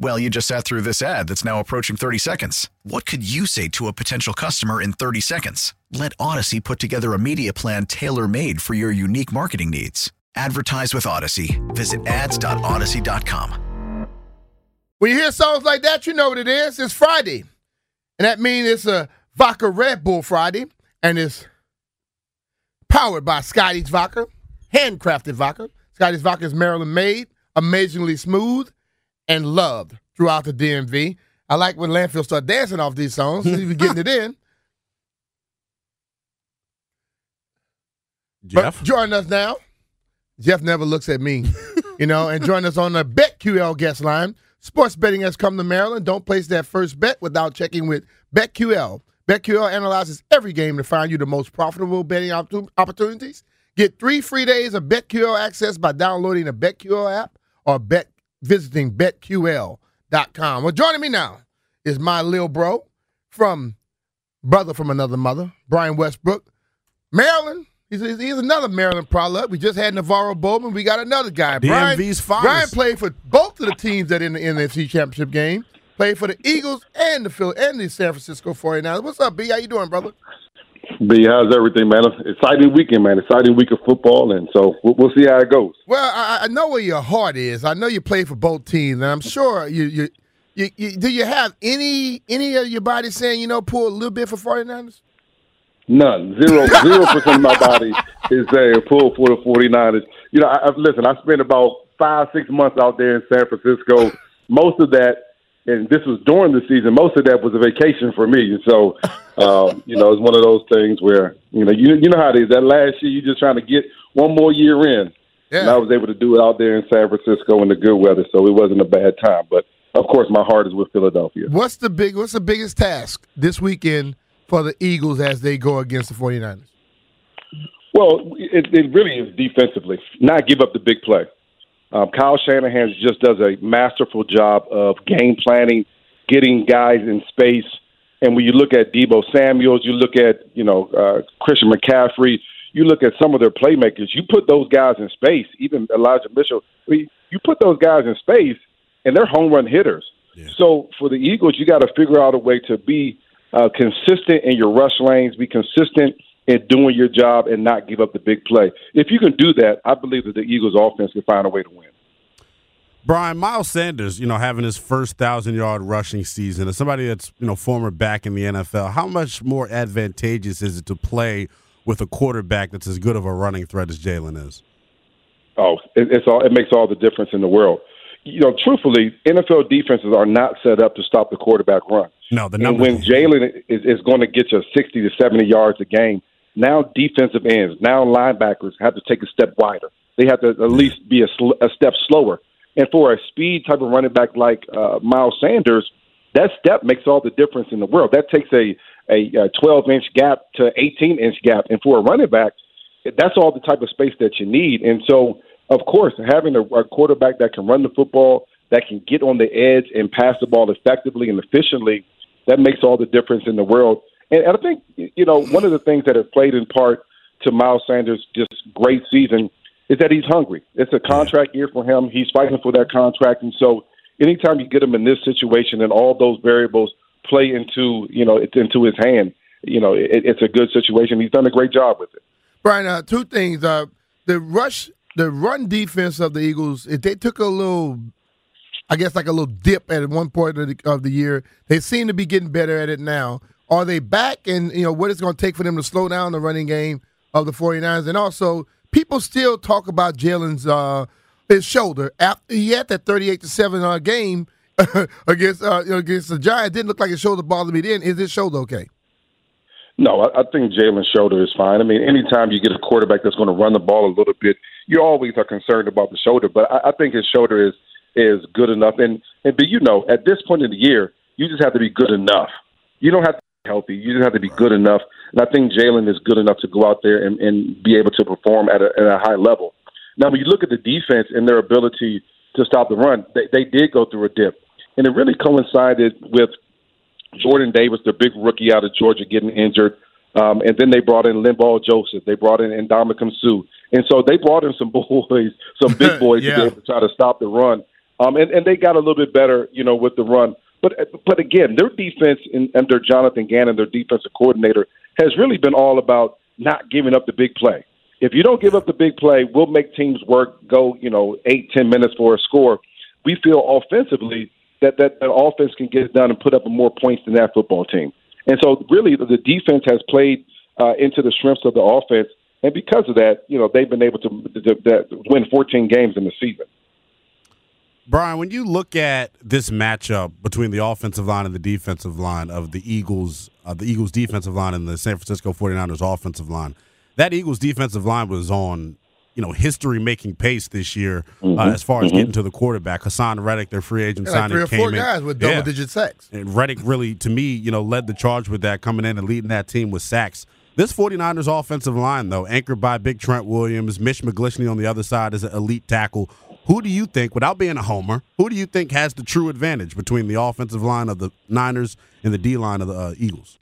Well, you just sat through this ad that's now approaching 30 seconds. What could you say to a potential customer in 30 seconds? Let Odyssey put together a media plan tailor made for your unique marketing needs. Advertise with Odyssey. Visit ads.odyssey.com. When you hear songs like that, you know what it is. It's Friday. And that means it's a Vodka Red Bull Friday. And it's powered by Scotty's Vodka, handcrafted vodka. Scotty's Vodka is Maryland made, amazingly smooth and loved throughout the DMV. I like when landfill start dancing off these songs. He He's getting it in. Jeff, But join us now. Jeff never looks at me, you know, and join us on the BetQL guest line. Sports betting has come to Maryland. Don't place that first bet without checking with BetQL. BetQL analyzes every game to find you the most profitable betting opportu- opportunities. Get three free days of BetQL access by downloading the BetQL app or bet visiting betql.com. Well, joining me now is my lil bro from brother from another mother, Brian Westbrook. Maryland. He's, he's another Maryland product. We just had NaVorro Bowman. We got another guy. Brian, DMV's finest. Brian played for both of the teams that in the NFC Championship game. Played for the Eagles and the Phil and the San Francisco 49ers. What's up, B? How you doing, brother? B, how's everything, man? Exciting weekend, man. Exciting week of football, and so we'll, we'll see how it goes. Well, I, I know where your heart is. I know you play for both teams, and I'm sure you you, you, you do. You have any any of your body saying you know pull a little bit for 49ers? None, zero, zero percent of my body is saying pull for the 49ers. You know, I, I, listen, I spent about five, six months out there in San Francisco. Most of that, and this was during the season. Most of that was a vacation for me. And so, um, you know, it's one of those things where you know, you you know how it is. That last year, you're just trying to get one more year in. And I was able to do it out there in San Francisco in the good weather, so it wasn't a bad time. But of course, my heart is with Philadelphia. What's the big? What's the biggest task this weekend for the Eagles as they go against the 49ers? Well, it, it really is defensively, not give up the big play. Um, Kyle Shanahan just does a masterful job of game planning, getting guys in space. And when you look at Deebo Samuels, you look at you know uh, Christian McCaffrey, you look at some of their playmakers. You put those guys in space, even Elijah Mitchell. I mean, you put those guys in space, and they're home run hitters. So for the Eagles, you got to figure out a way to be uh, consistent in your rush lanes, be consistent in doing your job, and not give up the big play. If you can do that, I believe that the Eagles' offense can find a way to win. Brian Miles Sanders, you know, having his first thousand yard rushing season, as somebody that's you know former back in the NFL, how much more advantageous is it to play with a quarterback that's as good of a running threat as Jalen is? Oh, it, it's all. It makes all the difference in the world. You know, truthfully, NFL defenses are not set up to stop the quarterback run. No, the And when Jalen is, is going to get you 60 to 70 yards a game, now defensive ends, now linebackers have to take a step wider. They have to at least be a, sl- a step slower. And for a speed type of running back like uh, Miles Sanders, that step makes all the difference in the world. That takes a a 12 inch gap to 18 inch gap, and for a running back, that's all the type of space that you need. And so, of course, having a, a quarterback that can run the football, that can get on the edge and pass the ball effectively and efficiently, that makes all the difference in the world. And, and I think you know one of the things that has played in part to Miles Sanders' just great season is that he's hungry. It's a contract year for him. He's fighting for that contract, and so anytime you get him in this situation and all those variables play into you know it's into his hand, you know it, it's a good situation. He's done a great job with it. Brian, uh, two things. Uh, the rush, the run defense of the Eagles, if they took a little, I guess, like a little dip at one point of the, of the year. They seem to be getting better at it now. Are they back? And, you know, what it's going to take for them to slow down the running game of the 49ers? And also, people still talk about Jalen's uh, his shoulder. After he had that 38 to 7 uh, game, against uh, you know, against the Giants. Didn't look like his shoulder bothered me then. Is his shoulder okay? No, I, I think Jalen's shoulder is fine. I mean, anytime you get a quarterback that's going to run the ball a little bit, you always are concerned about the shoulder. But I, I think his shoulder is is good enough. And and but you know, at this point in the year, you just have to be good enough. You don't have healthy. You just have to be good enough. And I think Jalen is good enough to go out there and, and be able to perform at a, at a high level. Now, when you look at the defense and their ability to stop the run, they, they did go through a dip, and it really coincided with Jordan Davis, the big rookie out of Georgia, getting injured. Um, and then they brought in Linval Joseph. They brought in Ndamukong Suh. And so they brought in some boys, some big boys Yeah. to be able to try to stop the run. Um, and, and they got a little bit better, you know, with the run. But but again, their defense in, under Jonathan Gannon, their defensive coordinator, has really been all about not giving up the big play. If you don't give up the big play, we'll make teams work, go, you know, eight, ten minutes for a score. We feel offensively that that, that offense can get it done and put up more points than that football team. And so, really, the defense has played uh, into the strengths of the offense, and because of that, you know, they've been able to, to, to win 14 games in the season. Brian, when you look at this matchup between the offensive line and the defensive line of the Eagles, uh, the Eagles defensive line and the San Francisco 49ers offensive line, that Eagles defensive line was on, you know, history making pace this year uh, as far as getting to the quarterback. Haason Reddick, their free agent Yeah, like signing, three or came four in. guys with double digit sacks. And Reddick really, to me, you know, led the charge with that, coming in and leading that team with sacks. This 49ers offensive line, though, anchored by Big Trent Williams, Mitch McGlinchey on the other side is an elite tackle. Who do you think, without being a homer, who do you think has the true advantage between the offensive line of the Niners and the D line of the uh, Eagles?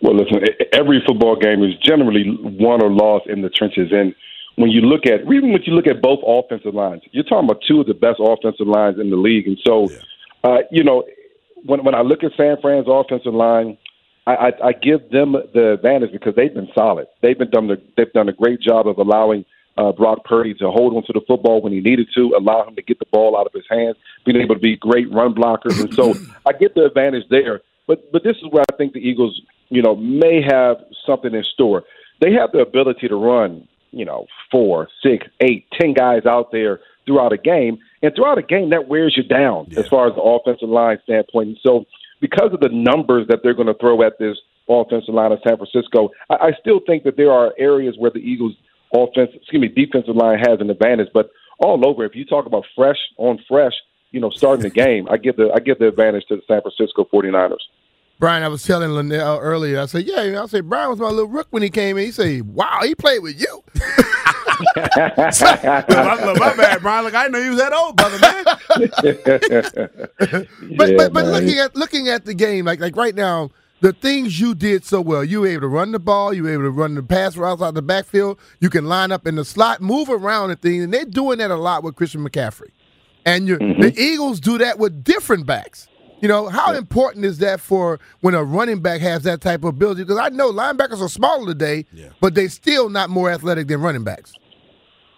Well, listen, every football game is generally won or lost in the trenches. And when you look at, even when you look at both offensive lines, you're talking about two of the best offensive lines in the league. And so, uh, you know, when when I look at San Fran's offensive line, I, I, I give them the advantage because they've been solid. They've been done. They've done a great job of allowing uh, Brock Purdy to hold onto the football when he needed to, allow him to get the ball out of his hands, being able to be great run blockers, and so I get the advantage there. But but this is where I think the Eagles, you know, may have something in store. They have the ability to run, you know, four, six, eight, ten guys out there throughout a game, and throughout a game that wears you down as far as the offensive line standpoint. And so, because of the numbers that they're going to throw at this offensive line of San Francisco, I, I still think that there are areas where the Eagles offense, excuse me, defensive line has an advantage. But all over, if you talk about fresh on fresh, you know, starting the game, I give the I give the advantage to the San Francisco 49ers. Brian, I was telling Linnell earlier. I said, "Yeah." I said, "Brian was my little rook when he came in." He said, "Wow, he played with you." my, look, my bad, Brian. Look, I didn't know you was that old, brother, man. But Yeah, but, but man. looking at looking at the game, like like right now, the things you did so well, you were able to run the ball, you were able to run the pass routes out the backfield, you can line up in the slot, move around and things, and they're doing that a lot with Christian McCaffrey. And you, Mm-hmm. the Eagles do that with different backs. You know, how important is that for when a running back has that type of ability? Because I know linebackers are smaller today, but they're still not more athletic than running backs.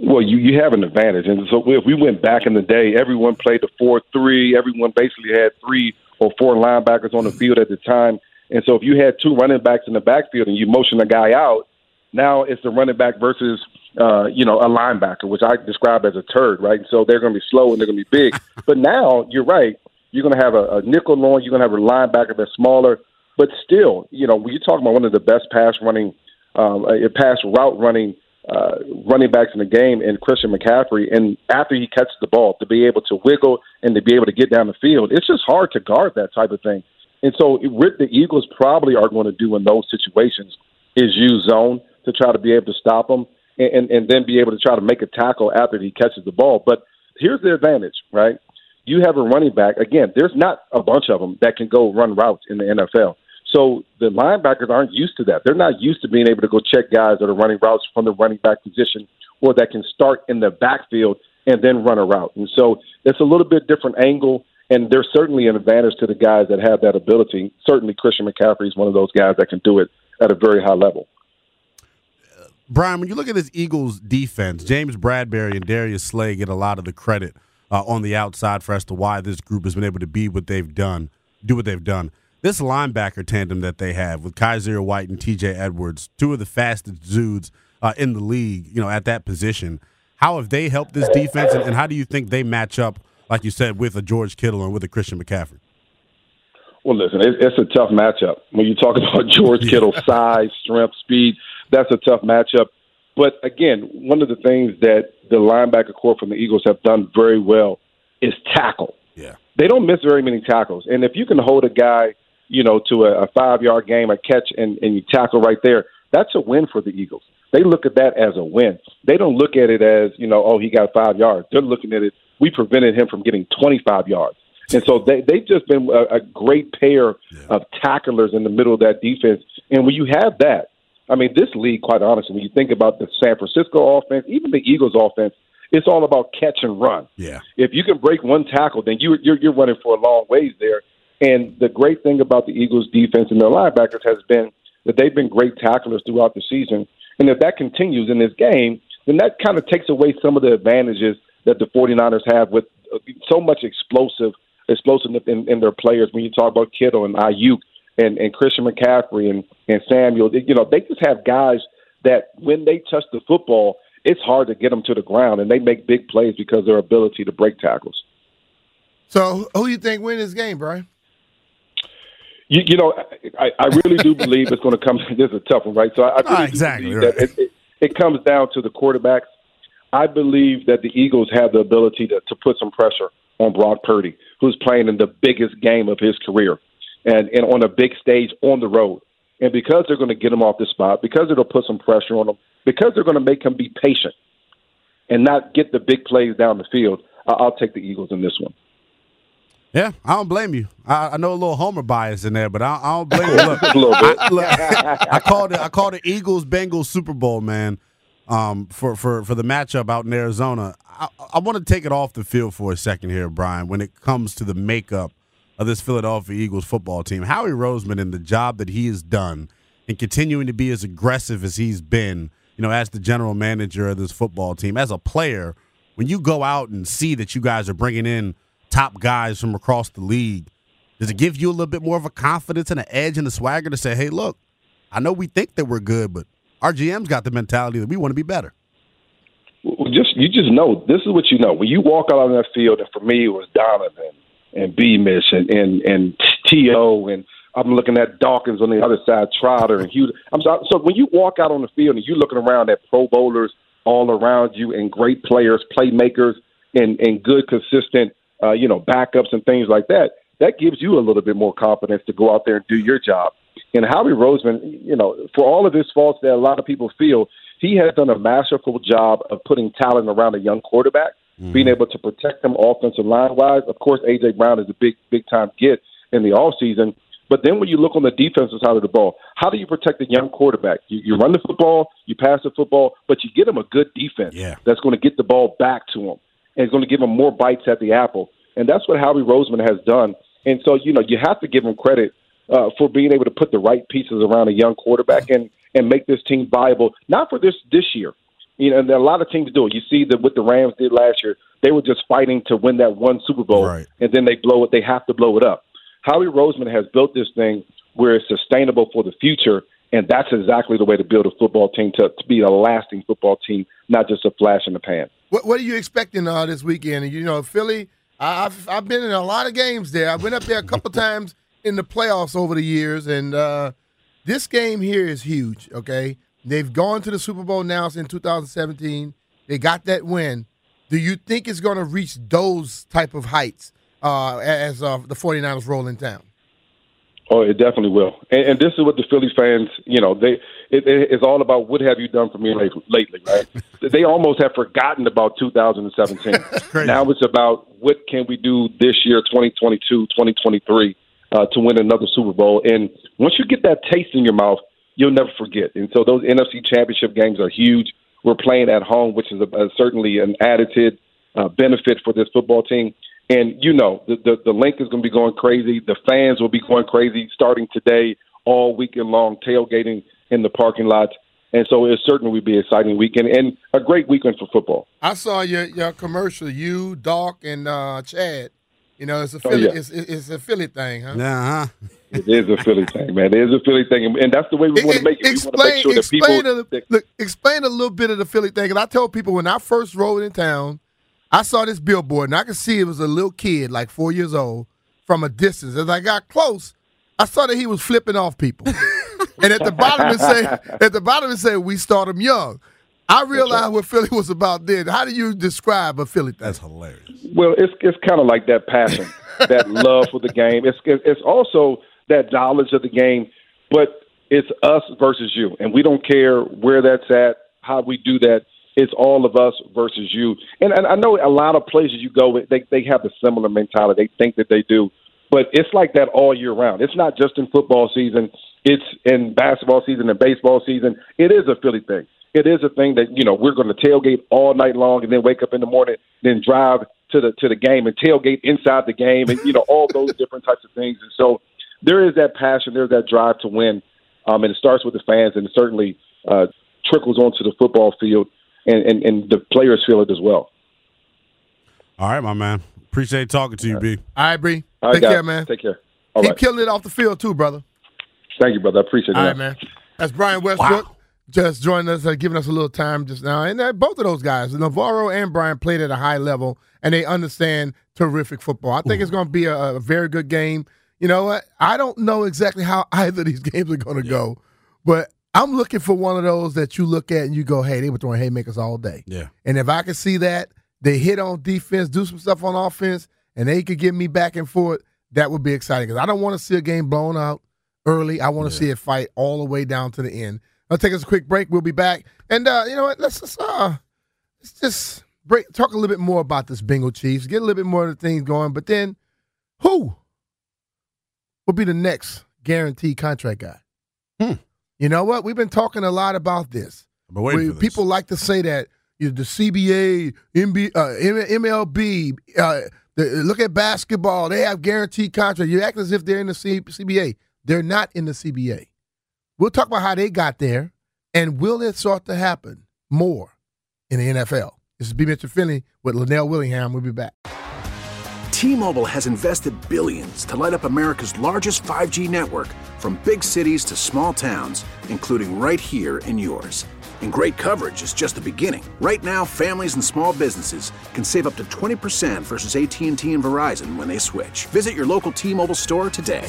Well, you you have an advantage, and so if we went back in the day, everyone played the four three. Everyone basically had three or four linebackers on the field at the time, and so if you had two running backs in the backfield and you motion a guy out, now it's the running back versus uh, you know a linebacker, which I describe as a turd, right? And so they're going to be slow and they're going to be big. but now you're right. You're going to have a, a nickel on. You're going to have a linebacker that's smaller, but still, you know, when you're talking about one of the best pass running, um, a pass route running uh, running backs in the game and Christian McCaffrey. And after he catches the ball, to be able to wiggle and to be able to get down the field, it's just hard to guard that type of thing. And so, what the Eagles probably are going to do in those situations is use zone to try to be able to stop him and, and, and then be able to try to make a tackle after he catches the ball. But here's the advantage, right? You have a running back. Again, there's not a bunch of them that can go run routes in the NFL. So the linebackers aren't used to that. They're not used to being able to go check guys that are running routes from the running back position or that can start in the backfield and then run a route. And so it's a little bit different angle. And there's certainly an advantage to the guys that have that ability. Certainly, Christian McCaffrey is one of those guys that can do it at a very high level. Brian, when you look at this Eagles defense, James Bradberry and Darius Slay get a lot of the credit uh, on the outside for as to why this group has been able to be what they've done, do what they've done. This linebacker tandem that they have with Kyzir White and T.J. Edwards, two of the fastest dudes uh, in the league, you know, at that position. How have they helped this defense, and, and how do you think they match up like you said, with a George Kittle and with a Christian McCaffrey? Well, listen, it, it's a tough matchup. When you talk about George Kittle's size, strength, speed, that's a tough matchup. But again, one of the things that the linebacker core from the Eagles have done very well is tackle. Yeah. They don't miss very many tackles. And if you can hold a guy, you know, to a, a five yard game, a catch, and, and you tackle right there, that's a win for the Eagles. They look at that as a win. They don't look at it as, you know, oh, he got five yards. They're looking at it, we prevented him from getting 25 yards. And so they, they've just been a, a great pair of tacklers in the middle of that defense. And when you have that, I mean, this league, quite honestly, when you think about the San Francisco offense, even the Eagles offense, it's all about catch and run. Yeah. If you can break one tackle, then you, you're you're running for a long ways there. And the great thing about the Eagles' defense and their linebackers has been that they've been great tacklers throughout the season. And if that continues in this game, then that kind of takes away some of the advantages that the 49ers have with uh, so much explosive explosiveness in, in their players. When you talk about Kittle and Aiyuk and, and Christian McCaffrey and, and Samuel, you know, they just have guys that when they touch the football, it's hard to get them to the ground, and they make big plays because of their ability to break tackles. So, who do you think win this game, Brian? You, you know, I, I really do believe it's going to come. This is a tough one, right? So I, I really Ah, exactly, right. it, it, it comes down to the quarterbacks. I believe that the Eagles have the ability to, to put some pressure on Brock Purdy, who's playing in the biggest game of his career, and and on a big stage on the road. And because they're going to get him off the spot, because it'll put some pressure on him, because they're going to make him be patient and not get the big plays down the field, I'll take the Eagles in this one. Yeah, I don't blame you. I, I know a little Homer bias in there, but I, I don't blame you. Look, a little bit. I, look, I called it. I called it Eagles Bengals Super Bowl, man. Um, for for for the matchup out in Arizona, I, I want to take it off the field for a second here, Brian. When it comes to the makeup of this Philadelphia Eagles football team, Howie Roseman and the job that he has done and continuing to be as aggressive as he's been, you know, as the general manager of this football team, as a player, when you go out and see that you guys are bringing in top guys from across the league, does it give you a little bit more of a confidence and an edge and a swagger to say, hey, look, I know we think that we're good, but our GM's got the mentality that we want to be better. Well, just you just know this is what you know. When you walk out on that field, and for me it was Donovan and Beamish and and and T.O. and I'm looking at Dawkins on the other side, Trotter and Hugh. I'm so, so when you walk out on the field and you're looking around at Pro Bowlers all around you and great players, playmakers, and and good consistent uh, you know backups and things like that, that gives you a little bit more confidence to go out there and do your job. And Howie Roseman, you know, for all of his faults that a lot of people feel, he has done a masterful job of putting talent around a young quarterback, mm-hmm. being able to protect him offensive line wise. Of course, AJ Brown is a big, big time get in the off season. But then when you look on the defensive side of the ball, how do you protect a young quarterback? You, you run the football, you pass the football, but you get him a good defense Yeah. that's going to get the ball back to him and is going to give him more bites at the apple. And that's what Howie Roseman has done. And so, you know, you have to give him credit uh, for being able to put the right pieces around a young quarterback and and make this team viable. Not for this this year, you know. And there are a lot of teams do it. You see that what the Rams did last year. They were just fighting to win that one Super Bowl, Right. and then they blow it. They have to blow it up. Howie Roseman has built this thing where it's sustainable for the future, and that's exactly the way to build a football team to, to be a lasting football team, not just a flash in the pan. What, what are you expecting uh, this weekend? You know, Philly. I- I've I've been in a lot of games there. I went up there a couple times in the playoffs over the years, and uh, this game here is huge. Okay, they've gone to the Super Bowl now since 2017. They got that win. Do you think it's going to reach those type of heights uh, as uh, the 49ers roll in town? Oh, it definitely will. And, and this is what the Phillies fans, you know, they it, it, it's all about what have you done for me late, lately, right? they almost have forgotten about 2017. now it's about what can we do this year, 2022, 2023, uh, to win another Super Bowl. And once you get that taste in your mouth, you'll never forget. And so those NFC Championship games are huge. We're playing at home, which is a, a, certainly an added uh, benefit for this football team. And you know, the, the the Linc is going to be going crazy. The fans will be going crazy starting today, all weekend long, tailgating in the parking lots. And so it certainly will be an exciting weekend and a great weekend for football. I saw your your commercial. You, Doc, and uh, Chad. You know, it's a Oh, Philly. yeah. it's, it's a Philly thing, huh? Yeah, huh? It is a Philly thing, man. It is a Philly thing, and- and that's the way we want to make it. We want to explain, make sure that explain people. a, look, explain a little bit of the Philly thing. And I tell people when I first rode in town, I saw this billboard, and I could see it was a little kid, like four years old, from a distance. As I got close, I saw that he was flipping off people. and at the bottom it say, at the bottom it said, "We start them young." I realized what Philly was about then. How do you describe a Philly thing? That's hilarious. Well, it's it's kind of like that passion, that love for the game. It's it's also that knowledge of the game, but it's us versus you, and we don't care where that's at, how we do that. It's all of us versus you. And, and I know a lot of places you go, they they have a similar mentality. They think that they do, but it's like that all year round. It's not just in football season. It's in basketball season and baseball season. It is a Philly thing it is a thing that you know we're going to tailgate all night long and then wake up in the morning, then drive to the to the game and tailgate inside the game, and you know all those different types of things. And so there is that passion, there's that drive to win, um, and it starts with the fans, and it certainly uh, trickles onto the football field, and, and and the players feel it as well. All right, my man. Appreciate talking to you, B. All right, Bree. All right, Take guys. care, man. Take care. All Keep right. killing it off the field too, brother. Thank you, brother. I appreciate All that. right, man. That's Brian Westbrook. Just joining us, uh, giving us a little time just now. And uh, both of those guys, NaVorro and Brian, played at a high level, and they understand terrific football. I think it's going to be a, a very good game. You know what? I don't know exactly how either of these games are going to go, but I'm looking for one of those that you look at and you go, hey, they were throwing haymakers all day. Yeah. And if I can see that, they hit on defense, do some stuff on offense, and they could get me back and forth, that would be exciting. Because I don't want to see a game blown out early. I want to see it fight all the way down to the end. I'll take us a quick break. We'll be back. And uh, you know what? Let's just uh let's just break talk a little bit more about this Bengal Chiefs, get a little bit more of the things going, but then who will be the next guaranteed contract guy? Hmm. You know what? We've been talking a lot about this. We- this. People like to say that you know, the CBA, MB, uh, MLB, uh, the, look at basketball. They have guaranteed contracts. You act as if they're in the C- CBA. They're not in the CBA. We'll talk about how they got there, and will it start to happen more in the NFL? This is B. Mitchell Finley with Linnell Willingham. We'll be back. T-Mobile has invested billions to light up America's largest 5G network from big cities to small towns, including right here in yours. And great coverage is just the beginning. Right now, families and small businesses can save up to 20% versus AT&T and Verizon when they switch. Visit your local T-Mobile store today.